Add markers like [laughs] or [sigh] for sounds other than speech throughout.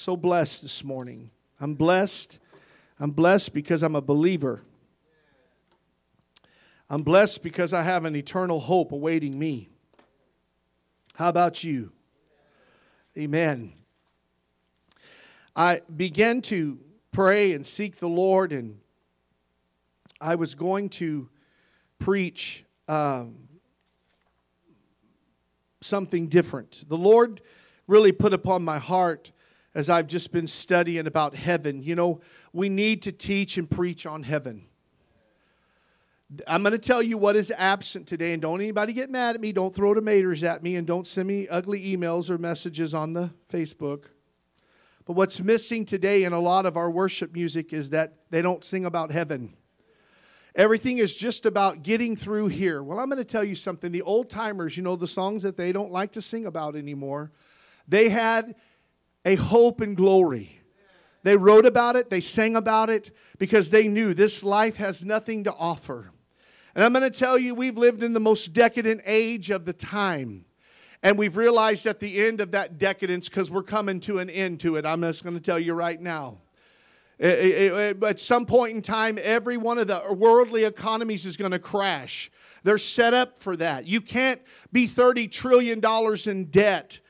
so blessed this morning. I'm blessed. I'm blessed because I'm a believer. I'm blessed because I have an eternal hope awaiting me. How about you? Amen. I began to pray and seek the Lord, and I was going to preach um, something different. The Lord really put upon my heart as I've just been studying about heaven. You know, we need to teach and preach on heaven. I'm going to tell you what is absent today, and don't anybody get mad at me. Don't throw tomatoes at me, and don't send me ugly emails or messages on the Facebook. But what's missing today in a lot of our worship music is that they don't sing about heaven. Everything is just about getting through here. Well, I'm going to tell you something. The old timers, you know, the songs that they don't like to sing about anymore, they had a hope and glory. They wrote about it, they sang about it because they knew this life has nothing to offer. And I'm going to tell you, we've lived in the most decadent age of the time. And we've realized at the end of that decadence, because we're coming to an end to it, I'm just going to tell you right now. At some point in time, every one of the worldly economies is going to crash. They're set up for that. You can't be $30 trillion in debt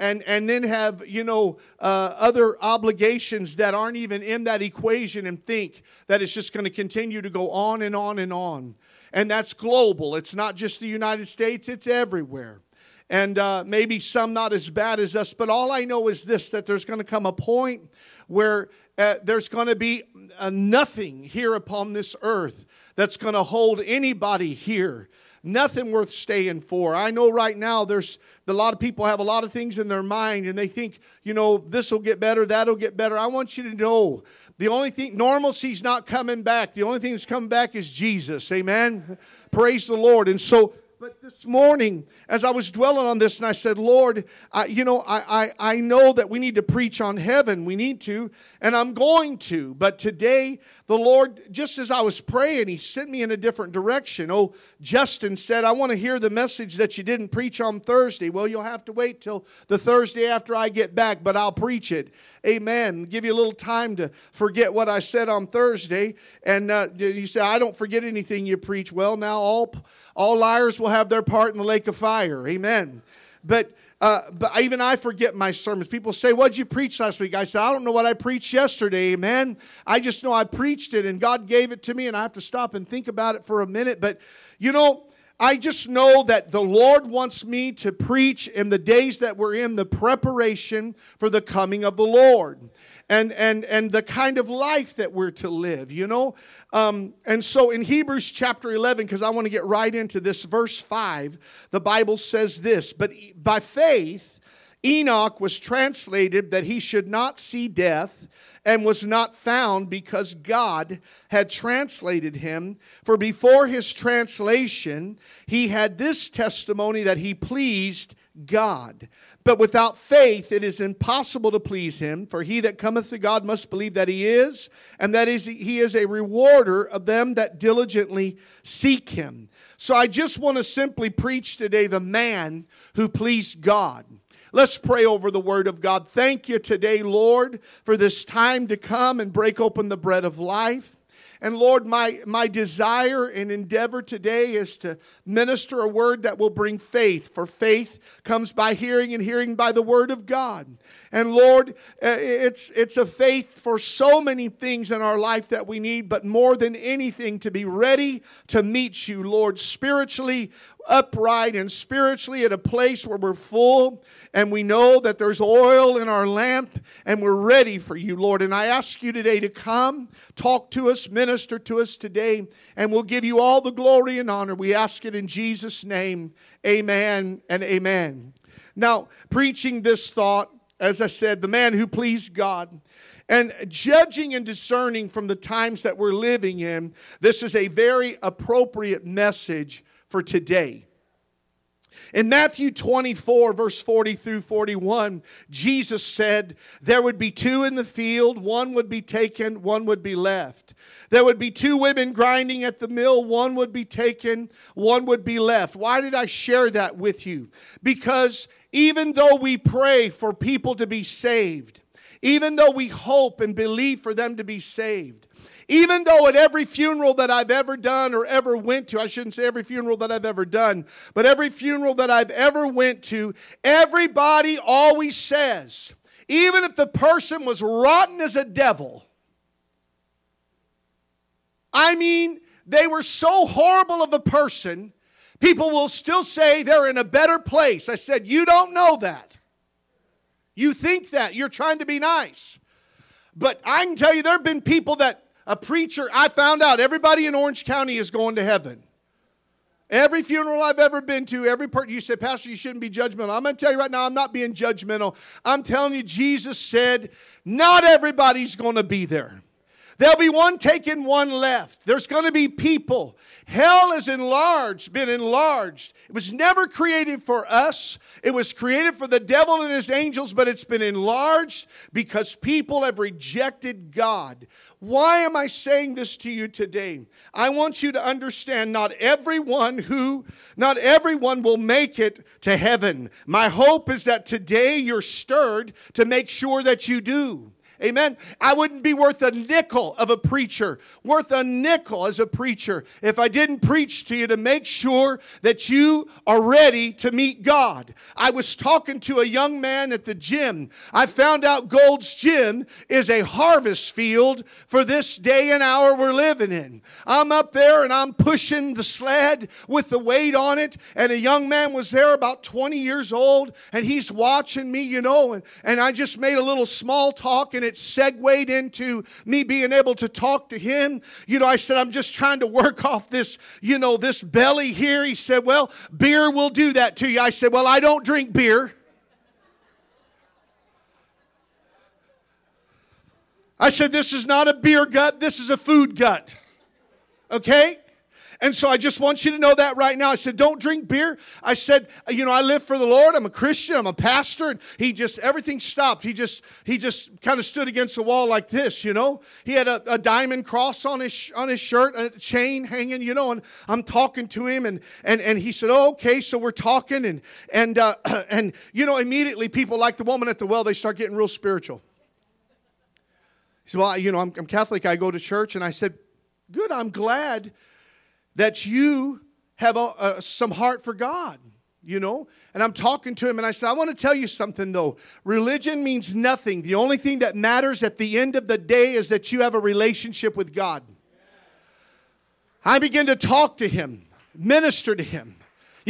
and, and then have, you know, uh, other obligations that aren't even in that equation and think that it's just going to continue to go on and on and on. And that's global. It's not just the United States, it's everywhere. And uh, maybe some not as bad as us, but all I know is this that there's going to come a point where uh, there's going to be nothing here upon this earth that's going to hold anybody here nothing worth staying for. I know right now there's a lot of people have a lot of things in their mind and they think, you know, this will get better, that'll get better. I want you to know the only thing, normalcy's not coming back. The only thing that's coming back is Jesus. Amen. Praise the Lord. And so but this morning, as I was dwelling on this, and I said, Lord, I, you know, I, I, I know that we need to preach on heaven. We need to, and I'm going to. But today, the Lord, just as I was praying, He sent me in a different direction. Oh, Justin said, I want to hear the message that you didn't preach on Thursday. Well, you'll have to wait till the Thursday after I get back, but I'll preach it. Amen. Give you a little time to forget what I said on Thursday. And uh, you say, I don't forget anything you preach. Well, now all all liars will have their part in the lake of fire. Amen. But uh, but even I forget my sermons. People say, What'd you preach last week? I said, I don't know what I preached yesterday, amen. I just know I preached it and God gave it to me, and I have to stop and think about it for a minute. But you know, I just know that the Lord wants me to preach in the days that we're in the preparation for the coming of the Lord and, and, and the kind of life that we're to live, you know? Um, and so in Hebrews chapter 11, because I want to get right into this, verse 5, the Bible says this But by faith, Enoch was translated that he should not see death and was not found because God had translated him. For before his translation, he had this testimony that he pleased God. But without faith it is impossible to please him, for he that cometh to God must believe that he is, and that is he is a rewarder of them that diligently seek him. So I just want to simply preach today the man who pleased God. Let's pray over the word of God. Thank you today, Lord, for this time to come and break open the bread of life. And Lord, my, my desire and endeavor today is to minister a word that will bring faith, for faith comes by hearing and hearing by the word of God. And Lord, uh, it's, it's a faith for so many things in our life that we need, but more than anything, to be ready to meet you, Lord, spiritually upright and spiritually at a place where we're full and we know that there's oil in our lamp and we're ready for you, Lord. And I ask you today to come, talk to us, minister to us today, and we'll give you all the glory and honor. We ask it in Jesus' name. Amen and amen. Now, preaching this thought, as I said, the man who pleased God. And judging and discerning from the times that we're living in, this is a very appropriate message for today. In Matthew 24, verse 40 through 41, Jesus said, There would be two in the field, one would be taken, one would be left. There would be two women grinding at the mill, one would be taken, one would be left. Why did I share that with you? Because even though we pray for people to be saved, even though we hope and believe for them to be saved. Even though at every funeral that I've ever done or ever went to, I shouldn't say every funeral that I've ever done, but every funeral that I've ever went to, everybody always says, even if the person was rotten as a devil, I mean, they were so horrible of a person, people will still say they're in a better place. I said, You don't know that. You think that. You're trying to be nice. But I can tell you, there have been people that a preacher, I found out everybody in Orange County is going to heaven. Every funeral I've ever been to, every part you said, Pastor, you shouldn't be judgmental. I'm going to tell you right now, I'm not being judgmental. I'm telling you, Jesus said, not everybody's going to be there. There'll be one taken, one left. There's going to be people. Hell is enlarged, been enlarged. It was never created for us. It was created for the devil and his angels, but it's been enlarged because people have rejected God. Why am I saying this to you today? I want you to understand not everyone who, not everyone will make it to heaven. My hope is that today you're stirred to make sure that you do. Amen. I wouldn't be worth a nickel of a preacher, worth a nickel as a preacher, if I didn't preach to you to make sure that you are ready to meet God. I was talking to a young man at the gym. I found out Gold's Gym is a harvest field for this day and hour we're living in. I'm up there and I'm pushing the sled with the weight on it, and a young man was there about 20 years old, and he's watching me, you know, and, and I just made a little small talk, and it segued into me being able to talk to him. You know, I said, I'm just trying to work off this, you know, this belly here. He said, Well, beer will do that to you. I said, Well, I don't drink beer. I said, This is not a beer gut, this is a food gut. Okay? And so I just want you to know that right now. I said, don't drink beer. I said, you know, I live for the Lord. I'm a Christian. I'm a pastor. And he just, everything stopped. He just, he just kind of stood against the wall like this, you know. He had a, a diamond cross on his, on his shirt, a chain hanging, you know, and I'm talking to him and, and, and he said, oh, okay. So we're talking and, and, uh, [clears throat] and, you know, immediately people like the woman at the well, they start getting real spiritual. He said, well, you know, I'm, I'm Catholic. I go to church. And I said, good. I'm glad that you have a, some heart for God, you know? And I'm talking to him and I said, I want to tell you something though. Religion means nothing. The only thing that matters at the end of the day is that you have a relationship with God. I began to talk to him, minister to him.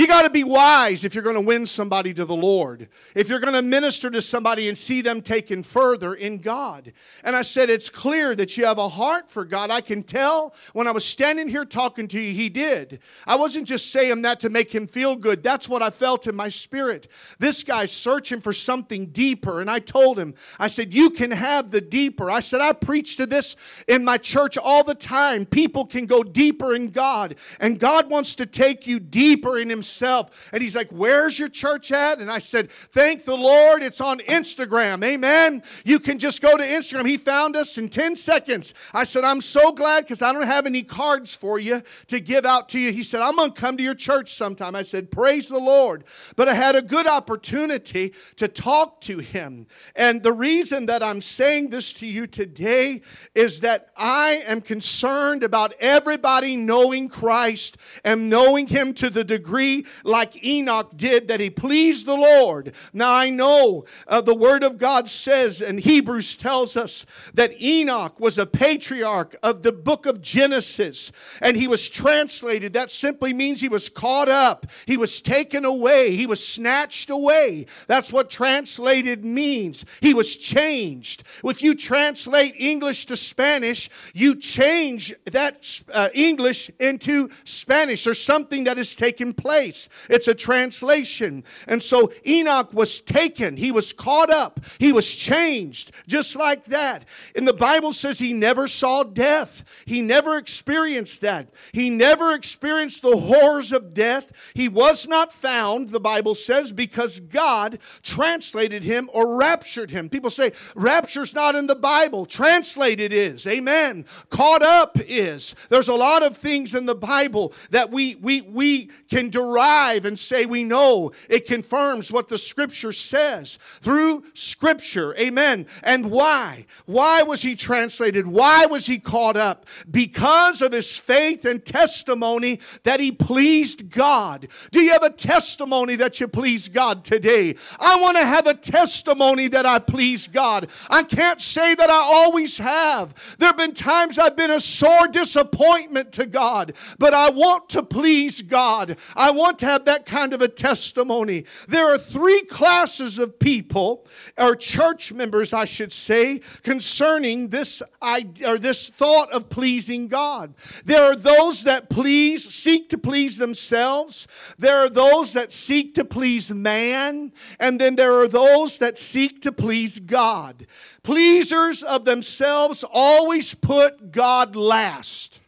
You got to be wise if you're going to win somebody to the Lord, if you're going to minister to somebody and see them taken further in God. And I said, It's clear that you have a heart for God. I can tell when I was standing here talking to you, He did. I wasn't just saying that to make Him feel good. That's what I felt in my spirit. This guy's searching for something deeper. And I told him, I said, You can have the deeper. I said, I preach to this in my church all the time. People can go deeper in God, and God wants to take you deeper in Him himself. And he's like, Where's your church at? And I said, Thank the Lord, it's on Instagram. Amen. You can just go to Instagram. He found us in 10 seconds. I said, I'm so glad because I don't have any cards for you to give out to you. He said, I'm going to come to your church sometime. I said, Praise the Lord. But I had a good opportunity to talk to him. And the reason that I'm saying this to you today is that I am concerned about everybody knowing Christ and knowing him to the degree like Enoch did, that he pleased the Lord. Now I know uh, the Word of God says, and Hebrews tells us that Enoch was a patriarch of the book of Genesis, and he was translated. That simply means he was caught up, he was taken away, he was snatched away. That's what translated means. He was changed. If you translate English to Spanish, you change that uh, English into Spanish. There's something that has taken place place. It's a translation. And so Enoch was taken, he was caught up, he was changed, just like that. And the Bible says he never saw death, he never experienced that. He never experienced the horrors of death. He was not found, the Bible says, because God translated him or raptured him. People say, rapture's not in the Bible. Translated is. Amen. Caught up is. There's a lot of things in the Bible that we, we, we can derive arrive and say, We know it confirms what the scripture says through scripture. Amen. And why? Why was he translated? Why was he caught up? Because of his faith and testimony that he pleased God. Do you have a testimony that you please God today? I want to have a testimony that I please God. I can't say that I always have. There have been times I've been a sore disappointment to God, but I want to please God. I want to have that kind of a testimony. There are three classes of people, or church members, I should say, concerning this idea, or this thought of pleasing God. There are those that please, seek to please themselves. There are those that seek to please man, and then there are those that seek to please God. Pleasers of themselves always put God last.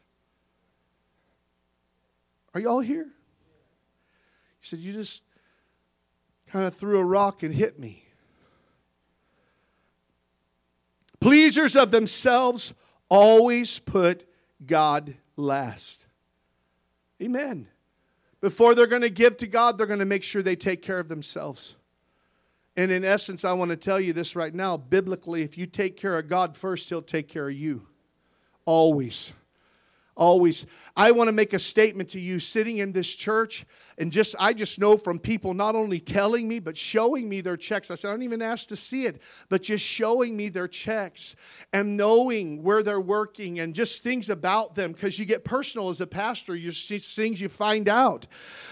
Are y'all here? He said, You just kind of threw a rock and hit me. Pleasers of themselves always put God last. Amen. Before they're going to give to God, they're going to make sure they take care of themselves. And in essence, I want to tell you this right now. Biblically, if you take care of God first, He'll take care of you. Always. Always. I want to make a statement to you sitting in this church, and just I just know from people not only telling me, but showing me their checks. I said, I don't even ask to see it, but just showing me their checks and knowing where they're working and just things about them, because you get personal as a pastor, you see things you find out.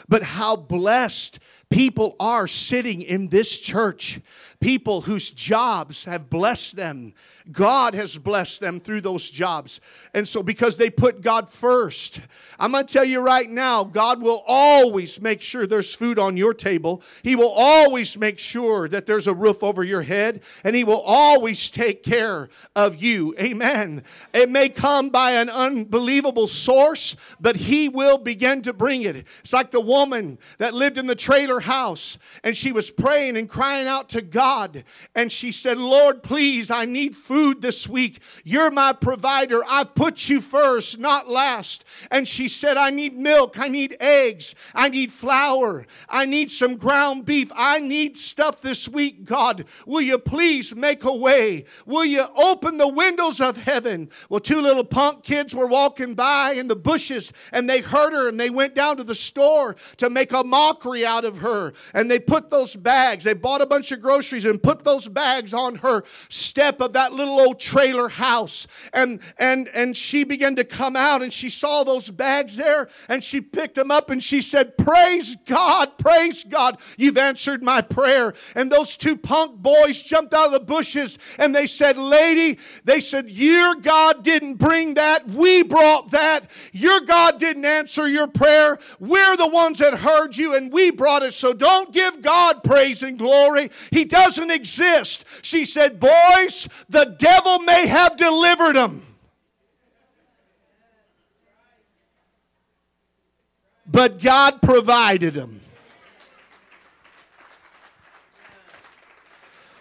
But how blessed people are sitting in this church, people whose jobs have blessed them. God has blessed them through those jobs. And so, because they put God first, I'm going to tell you right now, God will always make sure there's food on your table. He will always make sure that there's a roof over your head, and He will always take care of you. Amen. It may come by an unbelievable source, but He will begin to bring it. It's like the woman that lived in the trailer house, and she was praying and crying out to God, and she said, Lord, please, I need food this week. You're my provider. I put you first, not last. And she said, I need milk. I need eggs. I need flour. I need some ground beef. I need stuff this week, God. Will you please make a way? Will you open the windows of heaven? Well, two little punk kids were walking by in the bushes and they heard her and they went down to the store to make a mockery out of her. And they put those bags, they bought a bunch of groceries and put those bags on her step of that little old trailer house. And and and she began to come out and she saw those bags there and she picked them up and she said, Praise God, praise God, you've answered my prayer. And those two punk boys jumped out of the bushes and they said, Lady, they said, Your God didn't bring that, we brought that. Your God didn't answer your prayer. We're the ones that heard you and we brought it. So don't give God praise and glory. He doesn't exist. She said, Boys, the devil may have delivered them. But God provided them.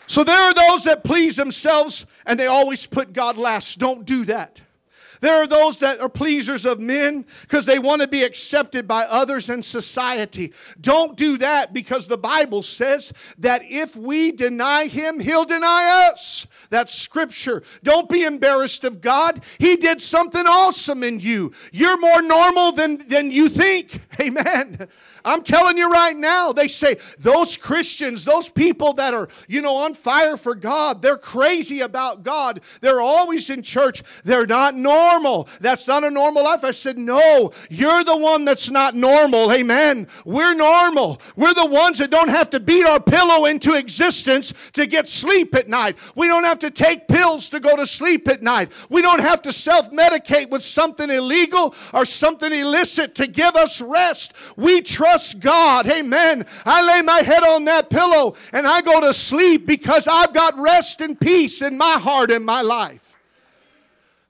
So there are those that please themselves and they always put God last. Don't do that. There are those that are pleasers of men because they want to be accepted by others in society. Don't do that because the Bible says that if we deny him, he'll deny us. That's scripture. Don't be embarrassed of God. He did something awesome in you. You're more normal than, than you think. Amen. I'm telling you right now, they say those Christians, those people that are, you know, on fire for God, they're crazy about God. They're always in church. They're not normal. That's not a normal life. I said, no, you're the one that's not normal. Amen. We're normal. We're the ones that don't have to beat our pillow into existence to get sleep at night. We don't have to take pills to go to sleep at night. We don't have to self medicate with something illegal or something illicit to give us rest. We trust trust God. Amen. I lay my head on that pillow and I go to sleep because I've got rest and peace in my heart and my life.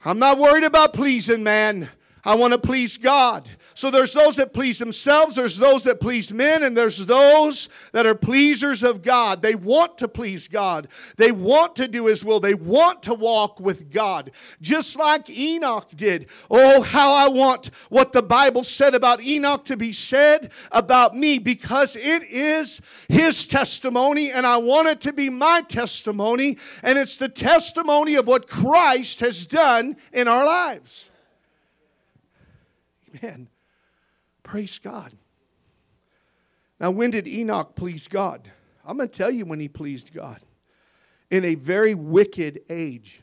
I'm not worried about pleasing man. I want to please God. So there's those that please themselves, there's those that please men, and there's those that are pleasers of God. They want to please God. They want to do His will. They want to walk with God, just like Enoch did. Oh, how I want what the Bible said about Enoch to be said about me because it is his testimony, and I want it to be my testimony, and it's the testimony of what Christ has done in our lives. Amen. Praise God. Now, when did Enoch please God? I'm going to tell you when he pleased God. In a very wicked age.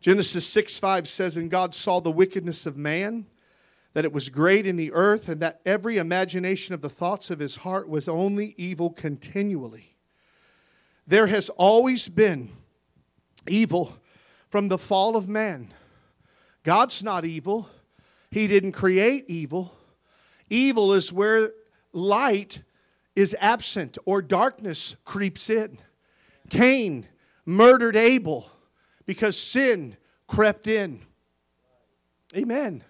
Genesis 6 5 says, And God saw the wickedness of man, that it was great in the earth, and that every imagination of the thoughts of his heart was only evil continually. There has always been evil from the fall of man. God's not evil, He didn't create evil. Evil is where light is absent or darkness creeps in. Cain murdered Abel because sin crept in. Amen.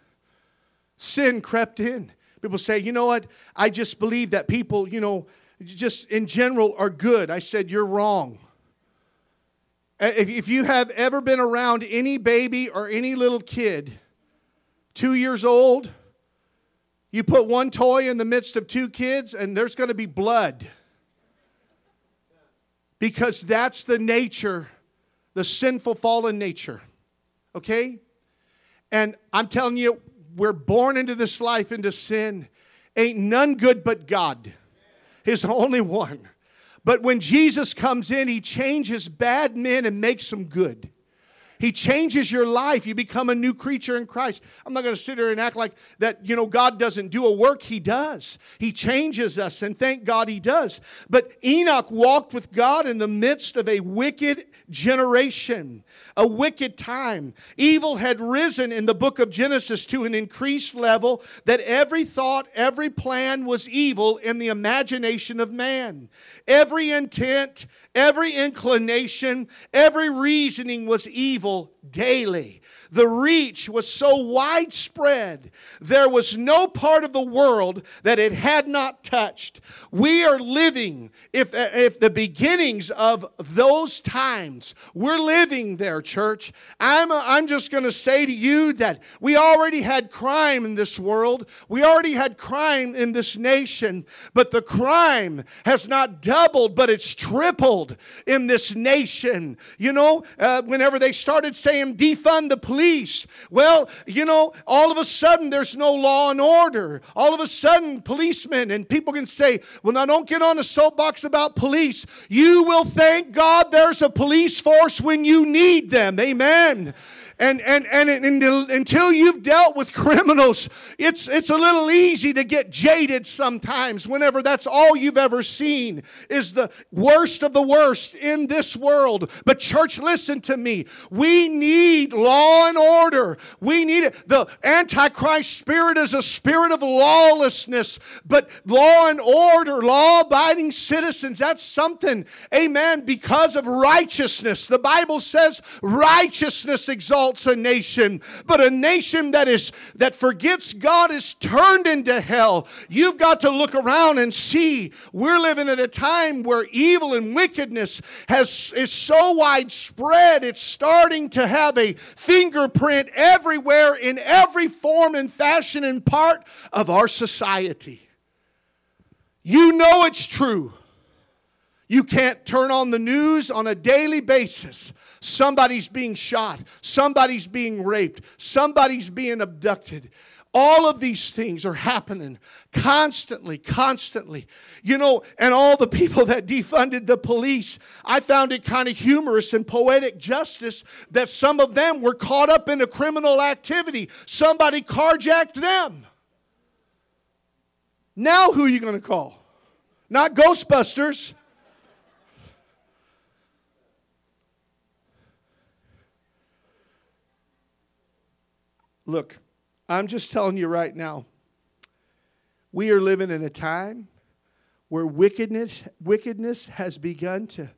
Sin crept in. People say, you know what? I just believe that people, you know, just in general are good. I said, you're wrong. If you have ever been around any baby or any little kid, two years old, you put one toy in the midst of two kids, and there's going to be blood. Because that's the nature, the sinful, fallen nature. Okay? And I'm telling you, we're born into this life, into sin. Ain't none good but God. His only one. But when Jesus comes in, he changes bad men and makes them good. He changes your life. You become a new creature in Christ. I'm not going to sit here and act like that, you know, God doesn't do a work. He does. He changes us, and thank God he does. But Enoch walked with God in the midst of a wicked generation, a wicked time. Evil had risen in the book of Genesis to an increased level that every thought, every plan was evil in the imagination of man. Every intent, every inclination, every reasoning was evil daily. The reach was so widespread, there was no part of the world that it had not touched. We are living, if, if the beginnings of those times, we're living there, church. I'm, I'm just going to say to you that we already had crime in this world, we already had crime in this nation, but the crime has not doubled, but it's tripled in this nation. You know, uh, whenever they started saying defund the police, police. Well, you know, all of a sudden there's no law and order. All of a sudden, policemen and people can say, well, now don't get on a soapbox about police. You will thank God there's a police force when you need them. Amen and, and, and, and until you've dealt with criminals, it's, it's a little easy to get jaded sometimes whenever that's all you've ever seen is the worst of the worst in this world. But, church, listen to me. We need law and order. We need it. The Antichrist spirit is a spirit of lawlessness, but law and order, law abiding citizens, that's something, amen, because of righteousness. The Bible says righteousness exalts a nation, but a nation that is that forgets God is turned into hell. You've got to look around and see we're living at a time where evil and wickedness has is so widespread it's starting to have a fingerprint everywhere in every form and fashion and part of our society. You know it's true. You can't turn on the news on a daily basis Somebody's being shot. Somebody's being raped. Somebody's being abducted. All of these things are happening constantly, constantly. You know, and all the people that defunded the police, I found it kind of humorous and poetic justice that some of them were caught up in a criminal activity. Somebody carjacked them. Now, who are you going to call? Not Ghostbusters. Look, I'm just telling you right now, we are living in a time where wickedness, wickedness has begun to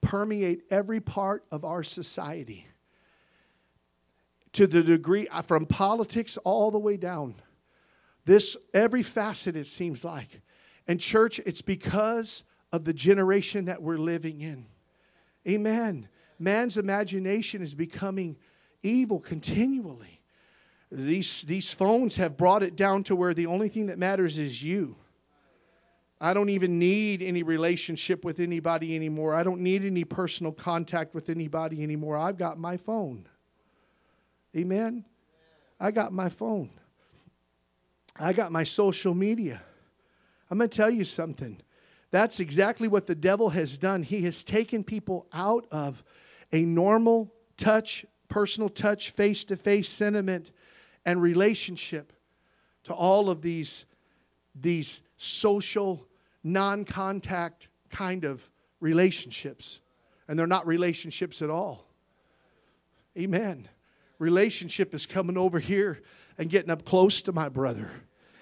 permeate every part of our society to the degree uh, from politics all the way down. This, every facet, it seems like. And, church, it's because of the generation that we're living in. Amen. Man's imagination is becoming evil continually. These, these phones have brought it down to where the only thing that matters is you. I don't even need any relationship with anybody anymore. I don't need any personal contact with anybody anymore. I've got my phone. Amen. I got my phone. I got my social media. I'm going to tell you something. That's exactly what the devil has done. He has taken people out of a normal touch, personal touch, face to face sentiment and relationship to all of these, these social, non contact kind of relationships. And they're not relationships at all. Amen. Relationship is coming over here and getting up close to my brother.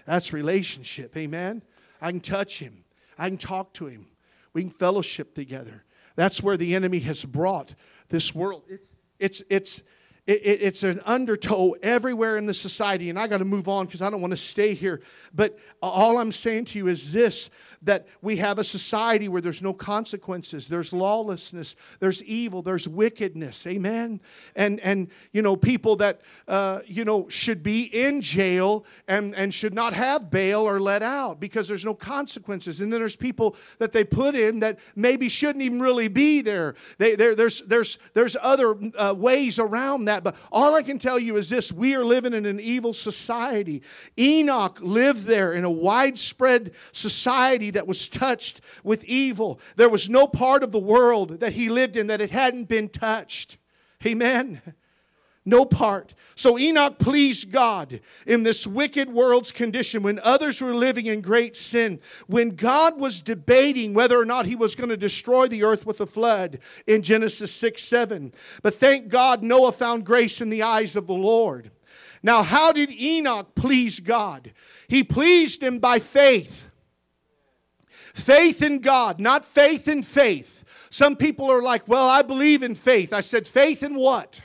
That's relationship. Amen. I can touch him, I can talk to him, we can fellowship together. That's where the enemy has brought this world. It's, it's, it's, it, it, it's an undertow everywhere in the society, and I got to move on because I don't want to stay here. But all I'm saying to you is this that we have a society where there's no consequences, there's lawlessness, there's evil, there's wickedness. Amen. And and you know people that uh, you know should be in jail and and should not have bail or let out because there's no consequences. And then there's people that they put in that maybe shouldn't even really be there. They, there's there's there's other uh, ways around that. But all I can tell you is this: we are living in an evil society. Enoch lived there in a widespread society that was touched with evil. There was no part of the world that he lived in that it hadn't been touched. Amen. No part. So Enoch pleased God in this wicked world's condition when others were living in great sin. When God was debating whether or not he was going to destroy the earth with a flood in Genesis 6 7. But thank God Noah found grace in the eyes of the Lord. Now, how did Enoch please God? He pleased him by faith. Faith in God, not faith in faith. Some people are like, well, I believe in faith. I said, faith in what?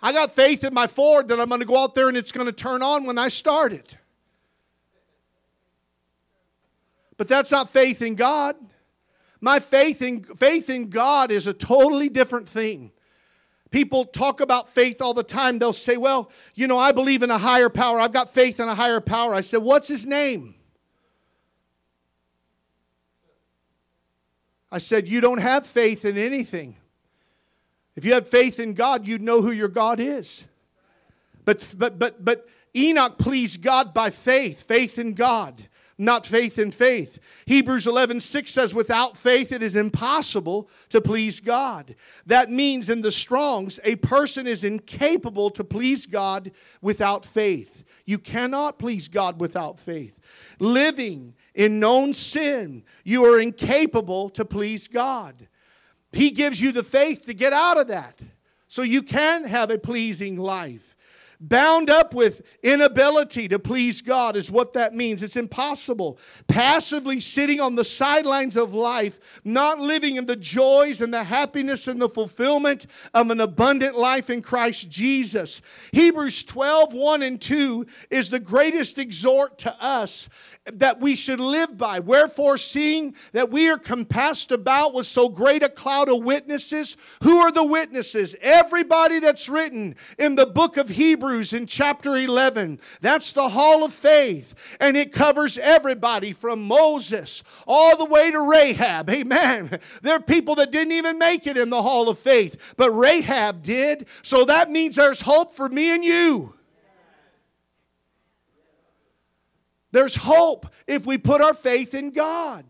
I got faith in my Ford that I'm going to go out there and it's going to turn on when I start it. But that's not faith in God. My faith in, faith in God is a totally different thing. People talk about faith all the time. They'll say, Well, you know, I believe in a higher power. I've got faith in a higher power. I said, What's his name? I said, You don't have faith in anything. If you have faith in God, you'd know who your God is. But, but, but, but Enoch pleased God by faith, faith in God, not faith in faith. Hebrews 11, 6 says, Without faith, it is impossible to please God. That means in the Strongs, a person is incapable to please God without faith. You cannot please God without faith. Living in known sin, you are incapable to please God. He gives you the faith to get out of that so you can have a pleasing life. Bound up with inability to please God is what that means. It's impossible. Passively sitting on the sidelines of life, not living in the joys and the happiness and the fulfillment of an abundant life in Christ Jesus. Hebrews 12, 1 and 2 is the greatest exhort to us that we should live by. Wherefore, seeing that we are compassed about with so great a cloud of witnesses, who are the witnesses? Everybody that's written in the book of Hebrews in chapter 11. That's the hall of faith, and it covers everybody from Moses all the way to Rahab. Amen. There are people that didn't even make it in the hall of faith, but Rahab did. So that means there's hope for me and you. There's hope if we put our faith in God,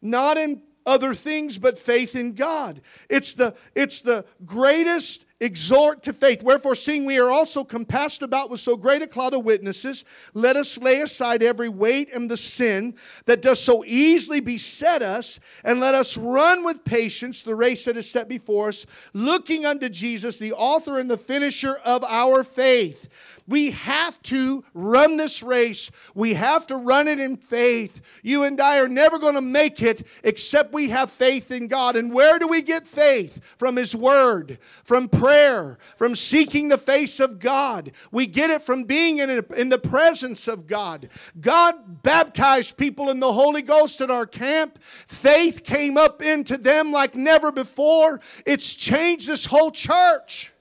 not in other things, but faith in God. It's the, it's the greatest exhort to faith. Wherefore, seeing we are also compassed about with so great a cloud of witnesses, let us lay aside every weight and the sin that does so easily beset us, and let us run with patience the race that is set before us, looking unto Jesus, the author and the finisher of our faith we have to run this race. We have to run it in faith. You and I are never going to make it except we have faith in God. And where do we get faith? From His Word, from prayer from seeking the face of God. We get it from being in, in the presence of God. God baptized people in the Holy Ghost at our camp. Faith came up into them like never before. It's changed this whole church.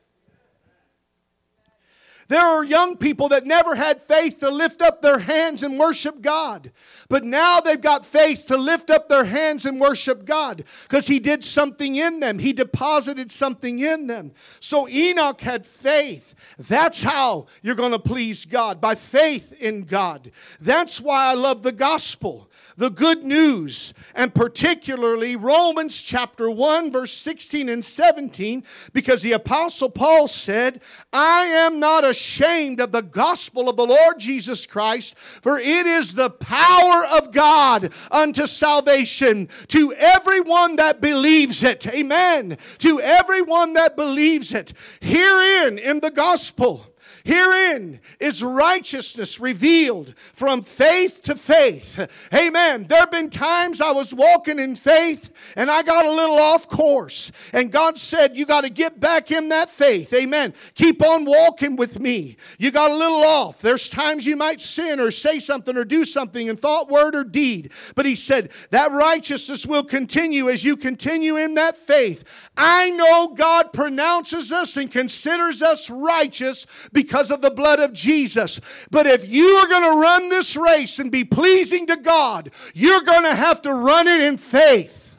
There are young people that never had faith to lift up their hands and worship God. But now they've got faith to lift up their hands and worship God because He did something in them. He deposited something in them. So Enoch had faith. That's how you're going to please God, by faith in God. That's why I love the gospel the good news, and particularly Romans chapter 1, verse 16 and 17, because the Apostle Paul said, I am not ashamed of the gospel of the Lord Jesus Christ, for it is the power of God unto salvation to everyone that believes it. Amen. To everyone that believes it. Herein in the gospel, Herein is righteousness revealed from faith to faith. Amen. There have been times I was walking in faith and I got a little off course. And God said, You got to get back in that faith. Amen. Keep on walking with me. You got a little off. There's times you might sin or say something or do something in thought, word, or deed. But He said, That righteousness will continue as you continue in that faith. I know God pronounces us and considers us righteous because because of the blood of Jesus. But if you are going to run this race and be pleasing to God, you're going to have to run it in faith.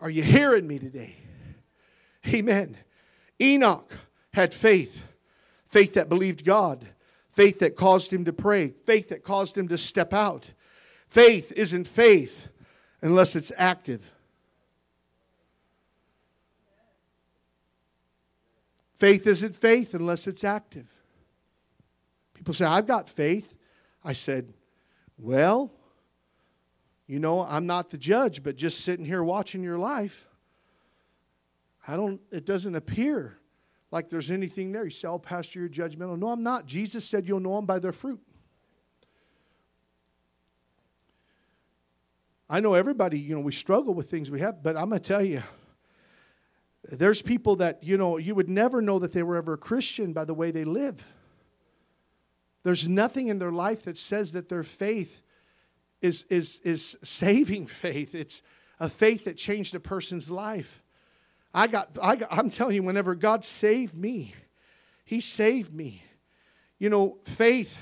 Are you hearing me today? Amen. Enoch had faith faith that believed God, faith that caused him to pray, faith that caused him to step out. Faith isn't faith unless it's active. Faith isn't faith unless it's active. People say, I've got faith. I said, Well, you know, I'm not the judge, but just sitting here watching your life, I don't, it doesn't appear like there's anything there. You say, Oh, Pastor, you're judgmental. No, I'm not. Jesus said you'll know them by their fruit. I know everybody, you know, we struggle with things we have, but I'm going to tell you, there's people that, you know, you would never know that they were ever a Christian by the way they live. There's nothing in their life that says that their faith is, is, is saving faith. It's a faith that changed a person's life. I got, I got, I'm telling you, whenever God saved me, He saved me. You know, faith,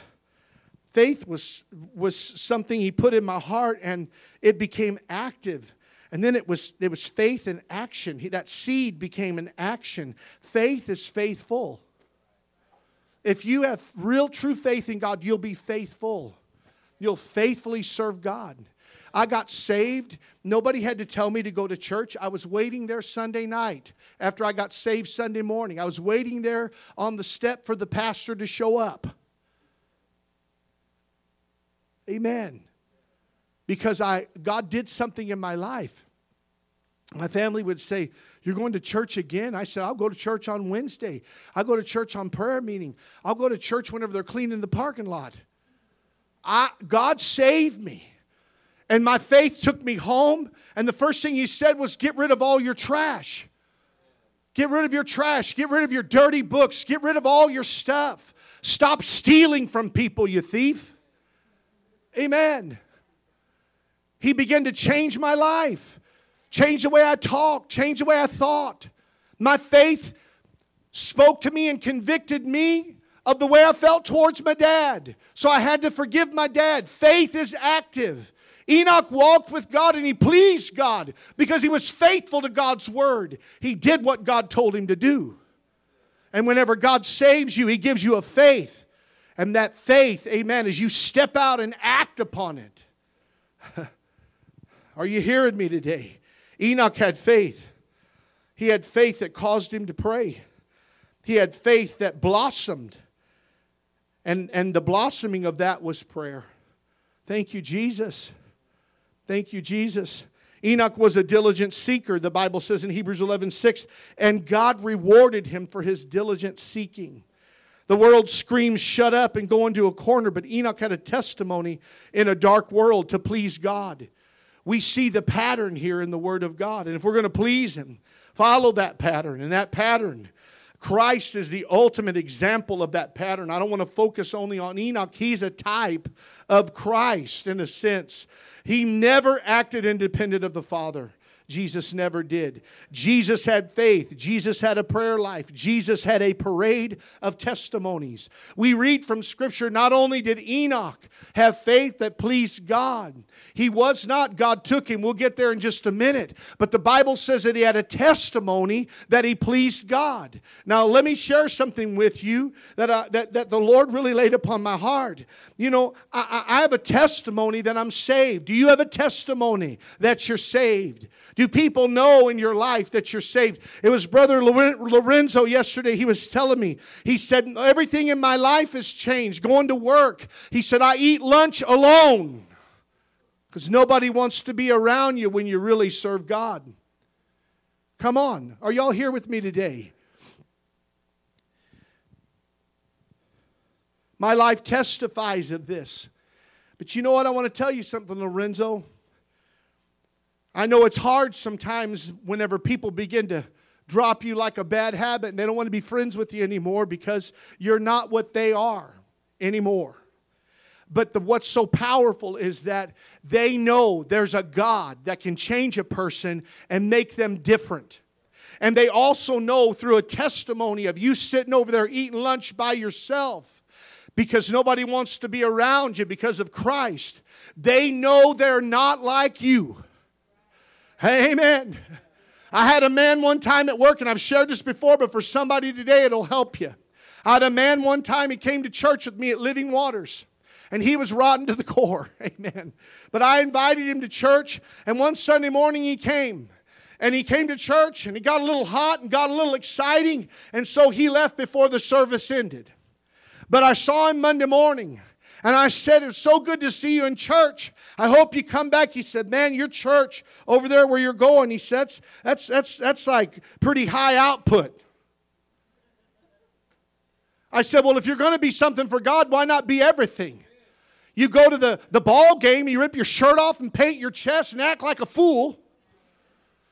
faith was, was something He put in my heart and it became active. And then it was, it was faith and action. He, that seed became an action. Faith is faithful. If you have real true faith in God, you'll be faithful. You'll faithfully serve God. I got saved. Nobody had to tell me to go to church. I was waiting there Sunday night after I got saved Sunday morning. I was waiting there on the step for the pastor to show up. Amen because I, God did something in my life. My family would say, You're going to church again? I said, I'll go to church on Wednesday. I'll go to church on prayer meeting. I'll go to church whenever they're cleaning the parking lot. I, God saved me. And my faith took me home. And the first thing He said was, Get rid of all your trash. Get rid of your trash. Get rid of your dirty books. Get rid of all your stuff. Stop stealing from people, you thief. Amen. He began to change my life, change the way I talked, change the way I thought. My faith spoke to me and convicted me of the way I felt towards my dad. So I had to forgive my dad. Faith is active. Enoch walked with God and he pleased God because he was faithful to God's word. He did what God told him to do. And whenever God saves you, he gives you a faith. And that faith, amen, as you step out and act upon it. [laughs] Are you hearing me today? Enoch had faith. He had faith that caused him to pray. He had faith that blossomed. And, and the blossoming of that was prayer. Thank you, Jesus. Thank you, Jesus. Enoch was a diligent seeker, the Bible says in Hebrews 11 6, and God rewarded him for his diligent seeking. The world screams, shut up and go into a corner, but Enoch had a testimony in a dark world to please God we see the pattern here in the Word of God. And if we're going to please Him, Follow that pattern. And that pattern, Christ is the ultimate example of that pattern. I don't want to focus only on Enoch. He's a type of Christ in a sense. He never acted independent of the Father. Jesus never did. Jesus had faith. Jesus had a prayer life. Jesus had a parade of testimonies. We read from Scripture not only did Enoch have faith that pleased God, he was not, God took him. We'll get there in just a minute. But the Bible says that he had a testimony that he pleased God. Now, let me share something with you that, uh, that, that the Lord really laid upon my heart. You know, I, I have a testimony that I'm saved. Do you have a testimony that you're saved? People know in your life that you're saved? It was Brother Lorenzo yesterday. He was telling me, he said, Everything in my life has changed. Going to work, he said, I eat lunch alone because nobody wants to be around you when you really serve God. Come on. Are y'all here with me today? My life testifies of this. But you know what? I want to tell you something, Lorenzo. I know it's hard sometimes whenever people begin to drop you like a bad habit and they don't want to be friends with you anymore because you're not what they are anymore. But the, what's so powerful is that they know there's a God that can change a person and make them different. And they also know through a testimony of you sitting over there eating lunch by yourself because nobody wants to be around you because of Christ. They know they're not like you. Amen. I had a man one time at work, and I've shared this before, but for somebody today, it'll help you. I had a man one time, he came to church with me at Living Waters, and he was rotten to the [laughs] core. Amen. But I invited him to church, and one Sunday morning he came. And he came to church, and he got a little hot and got a little exciting, and so he left before the service ended. But I saw him Monday morning. And I said, It's so good to see you in church. I hope you come back. He said, Man, your church over there where you're going, he said, That's, that's, that's, that's like pretty high output. I said, Well, if you're going to be something for God, why not be everything? You go to the, the ball game, you rip your shirt off and paint your chest and act like a fool,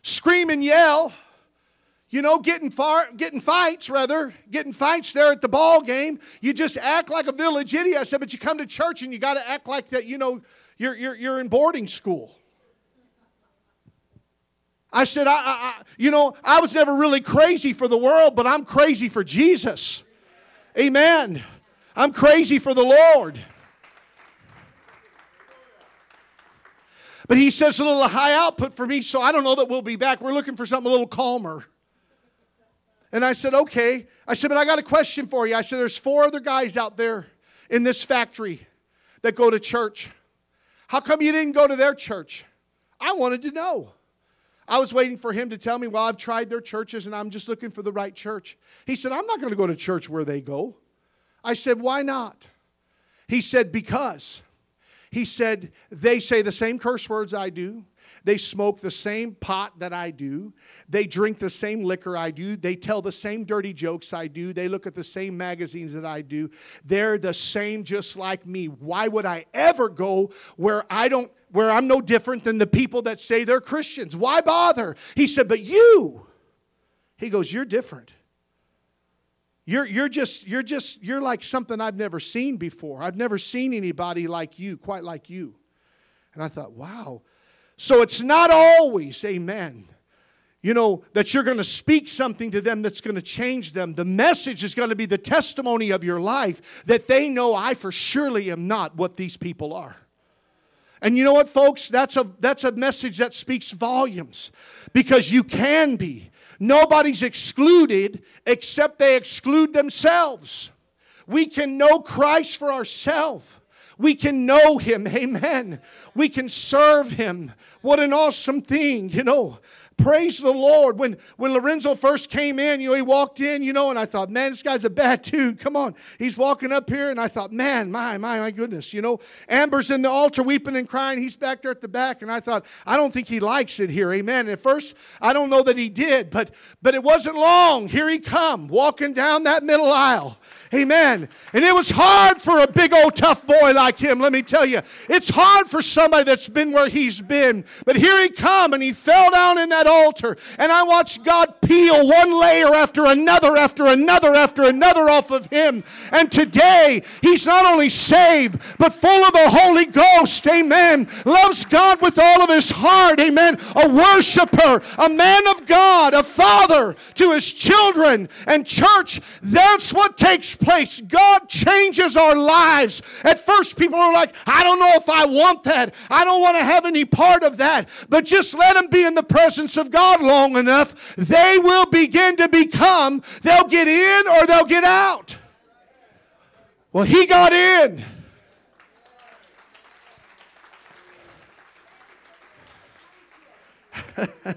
scream and yell you know, getting far, getting fights rather, getting fights there at the ball game. You just act like a village idiot. I said, but you come to church and you got to act like that. You know, you're you're you're in boarding school. I said, I, I, you know, I was never really crazy for the world, but I'm crazy for Jesus. Amen. I'm crazy for the Lord. But he says a little high output for me, so I don't know that we'll be back. We're looking for something a little calmer. And I said, okay. I said, but I got a question for you. I said, there's four other guys out there in this factory that go to church. How come you didn't go to their church? I wanted to know. I was waiting for him to tell me, well, I've tried their churches and I'm just looking for the right church. He said, I'm not going to go to church where they go. I said, why not? He said, because. He said, they say the same curse words I do. They smoke the same pot that I do. They drink the same liquor I do. They tell the same dirty jokes I do. They look at the same magazines that I do. They're the same just like me. Why would I ever go where I don't where I'm no different than the people that say they're Christians? Why bother? He said, "But you." He goes, "You're different." You're, you're just you're just you're like something I've never seen before. I've never seen anybody like you, quite like you. And I thought, wow, so it's not always, amen, you know, that you're going to speak something to them that's going to change them. The message is going to be the testimony of your life that they know I for surely am not what these people are. And you know what, folks? That's a, that's a message that speaks volumes because you can be. Nobody's excluded except they exclude themselves. We can know Christ for ourselves. We can know Him. Amen. We can serve Him. What an awesome thing, you know. Praise the Lord. When, when Lorenzo first came in, you know, he walked in, you know, and I thought, man, this guy's a bad dude. Come on. He's walking up here, and I thought, man, my, my, my goodness, you know. Amber's in the altar weeping and crying. He's back there at the back, and I thought, I don't think he likes it here. Amen. And at first, I don't know that he did, but but it wasn't long. Here he come, walking down that middle aisle. Amen. And it was hard for a big old tough boy like him, let me tell you. It's hard for somebody that's been where he's been. But here he come and he fell down in that altar. And I watched God peel one layer after another, after another, after another off of him. And today, he's not only saved, but full of the Holy Ghost. Amen. Loves God with all of his heart. Amen. A worshiper, a man of God, a father to his children. And church, that's what takes place. God changes our lives. At first, people are like, I don't know if I want that. I don't want to have any part of that. But just let them be in the presence of God long enough. They will begin to become, they'll get in or they'll get out. Well, he got in. [laughs]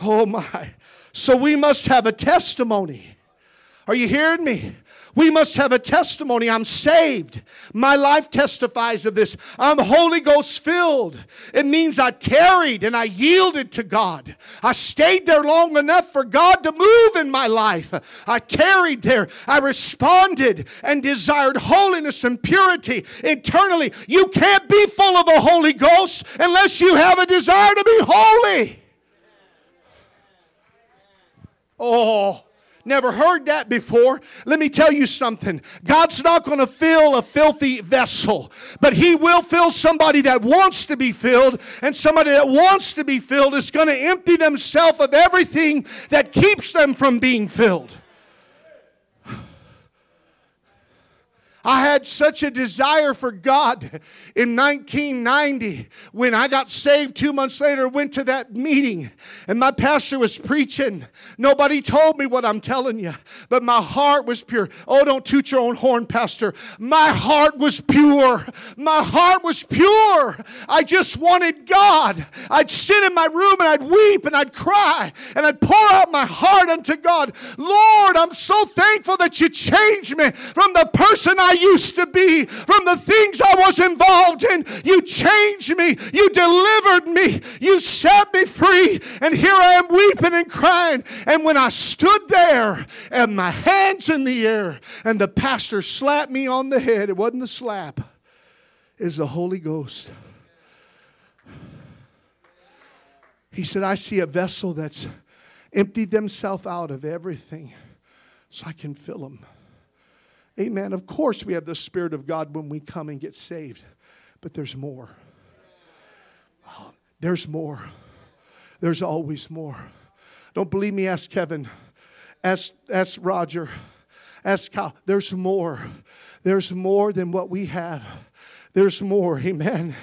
oh my. So we must have a testimony. Are you hearing me? We must have a testimony. I'm saved. My life testifies of this. I'm Holy Ghost filled. It means I tarried and I yielded to God. I stayed there long enough for God to move in my life. I tarried there. I responded and desired holiness and purity internally. You can't be full of the Holy Ghost unless you have a desire to be holy. Oh, Never heard that before. Let me tell you something. God's not going to fill a filthy vessel, but He will fill somebody that wants to be filled, and somebody that wants to be filled is going to empty themselves of everything that keeps them from being filled. I had such a desire for God in 1990 when I got saved two months later, went to that meeting and my pastor was preaching. Nobody told me what I'm telling you, but my heart was pure. Oh, don't toot your own horn, Pastor. My heart was pure. My heart was pure. I just wanted God. I'd sit in my room and I'd weep and I'd cry and I'd pour out my heart unto God. Lord, I'm so thankful that you changed me from the person I used to be, from the things I was involved in. You changed me. You delivered me. You set me free. And here I am weeping and crying. And when I stood there and my hands in the air and the pastor slapped me on the head, it wasn't the slap, is the Holy Ghost. He said, I see a vessel that's emptied themselves out of everything so I can fill them. Amen. Of course, we have the Spirit of God when we come and get saved, but there's more. Oh, there's more. There's always more. Don't believe me? Ask Kevin. Ask, ask Roger. Ask Kyle. There's more. There's more than what we have. There's more. Amen.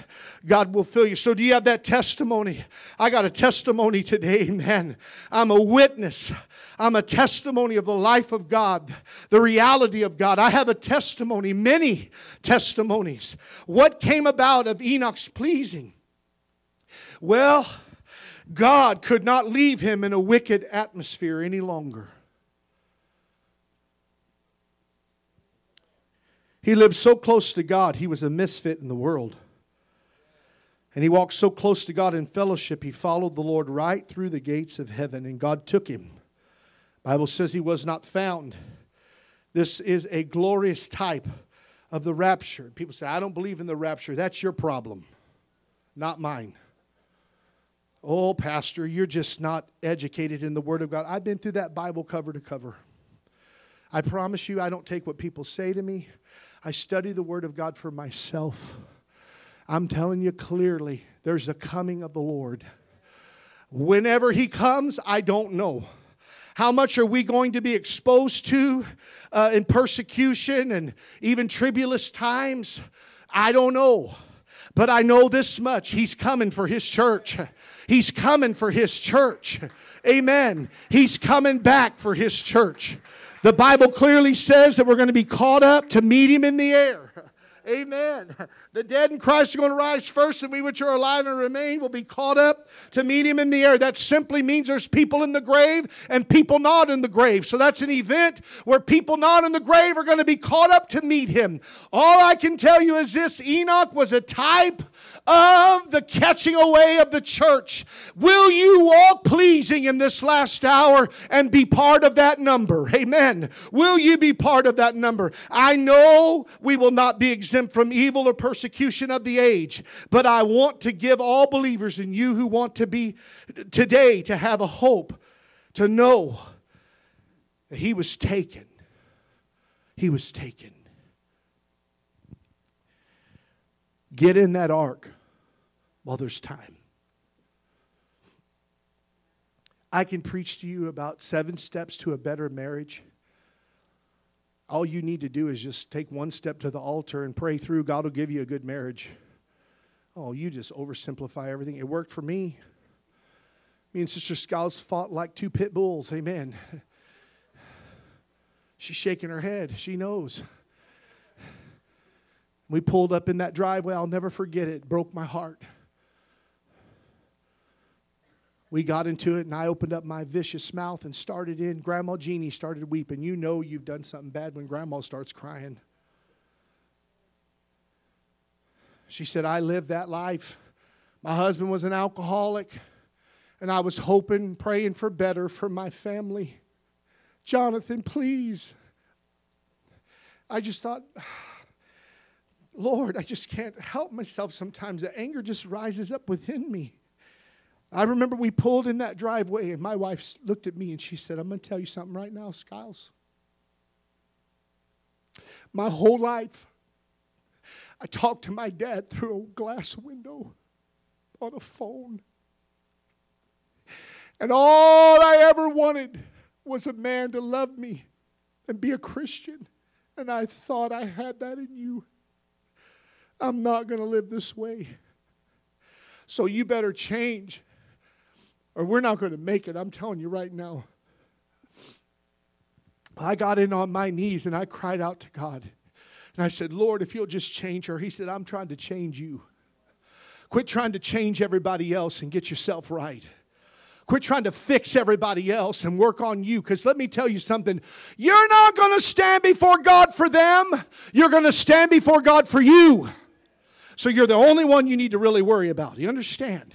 God will fill you. So, do you have that testimony? I got a testimony today. Amen. I'm a witness. I'm a testimony of the life of God, the reality of God. I have a testimony, many testimonies. What came about of Enoch's pleasing? Well, God could not leave him in a wicked atmosphere any longer. He lived so close to God, he was a misfit in the world. And he walked so close to God in fellowship, he followed the Lord right through the gates of heaven, and God took him. Bible says he was not found. This is a glorious type of the rapture. People say, I don't believe in the rapture. That's your problem, not mine. Oh, Pastor, you're just not educated in the Word of God. I've been through that Bible cover to cover. I promise you, I don't take what people say to me. I study the Word of God for myself. I'm telling you clearly, there's a coming of the Lord. Whenever He comes, I don't know. How much are we going to be exposed to uh, in persecution and even tribulous times? I don't know. But I know this much He's coming for His church. He's coming for His church. Amen. He's coming back for His church. The Bible clearly says that we're going to be caught up to meet Him in the air. [laughs] Amen. The dead in Christ are going to rise first, and we which are alive and remain will be caught up to meet him in the air. That simply means there's people in the grave and people not in the grave. So that's an event where people not in the grave are going to be caught up to meet him. All I can tell you is this Enoch was a type of the catching away of the church. Will you walk pleasing in this last hour and be part of that number? Amen. Will you be part of that number? I know we will not be exempt from evil or persecution of the age, but I want to give all believers and you who want to be today to have a hope to know that he was taken. He was taken. Get in that ark while there's time. I can preach to you about seven steps to a better marriage. All you need to do is just take one step to the altar and pray through. God will give you a good marriage. Oh, you just oversimplify everything. It worked for me. Me and Sister Scouts fought like two pit bulls. Amen. She's shaking her head. She knows. We pulled up in that driveway. I'll never forget it. it broke my heart. We got into it, and I opened up my vicious mouth and started in. Grandma Jeannie started weeping. You know you've done something bad when Grandma starts crying. She said, I lived that life. My husband was an alcoholic, and I was hoping, praying for better for my family. Jonathan, please. I just thought, Lord, I just can't help myself sometimes. The anger just rises up within me. I remember we pulled in that driveway, and my wife looked at me and she said, I'm going to tell you something right now, Skiles. My whole life, I talked to my dad through a glass window on a phone. And all I ever wanted was a man to love me and be a Christian. And I thought I had that in you. I'm not going to live this way. So you better change, or we're not going to make it. I'm telling you right now. I got in on my knees and I cried out to God. And I said, Lord, if you'll just change her. He said, I'm trying to change you. Quit trying to change everybody else and get yourself right. Quit trying to fix everybody else and work on you. Because let me tell you something you're not going to stand before God for them, you're going to stand before God for you. So you're the only one you need to really worry about. You understand?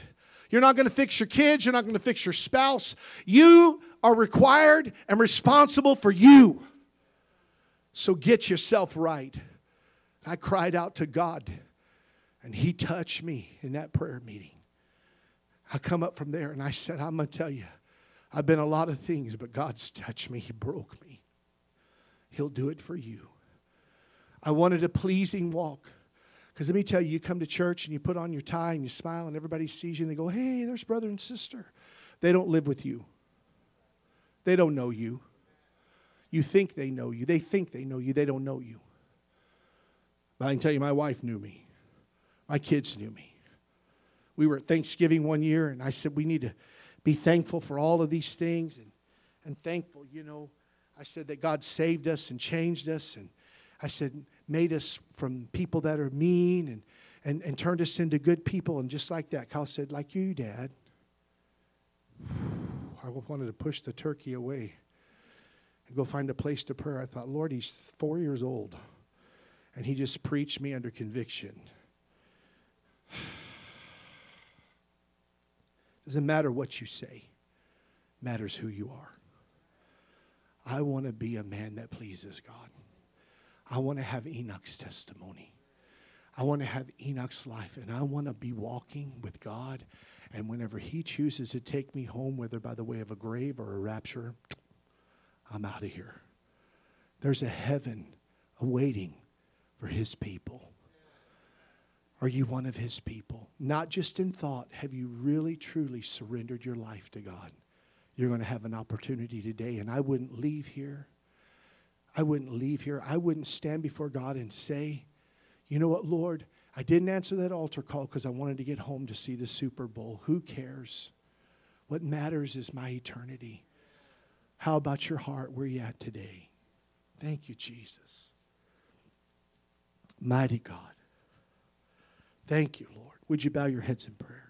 You're not going to fix your kids, you're not going to fix your spouse. You are required and responsible for you. So get yourself right. I cried out to God, and He touched me in that prayer meeting. I come up from there and I said, I'm going to tell you, I've been a lot of things, but God's touched me. He broke me. He'll do it for you. I wanted a pleasing walk. Because let me tell you, you come to church and you put on your tie and you smile and everybody sees you and they go, hey, there's brother and sister. They don't live with you, they don't know you. You think they know you. They think they know you. They don't know you. But I can tell you, my wife knew me. My kids knew me. We were at Thanksgiving one year, and I said, We need to be thankful for all of these things and, and thankful, you know. I said that God saved us and changed us. And I said, made us from people that are mean and, and, and turned us into good people. And just like that, Kyle said, like you, Dad. [sighs] I wanted to push the turkey away and go find a place to pray. I thought, Lord, he's four years old. And he just preached me under conviction. [sighs] Doesn't matter what you say, matters who you are. I want to be a man that pleases God. I want to have Enoch's testimony. I want to have Enoch's life, and I want to be walking with God. And whenever He chooses to take me home, whether by the way of a grave or a rapture, I'm out of here. There's a heaven awaiting for His people. Are you one of His people? Not just in thought, have you really, truly surrendered your life to God? You're going to have an opportunity today, and I wouldn't leave here I wouldn't leave here. I wouldn't stand before God and say, you know what, Lord, I didn't answer that altar call because I wanted to get home to see the Super Bowl. Who cares? What matters is my eternity. How about your heart? Where you at today? Thank you, Jesus. Mighty God. Thank you, Lord. Would you bow your heads in prayer?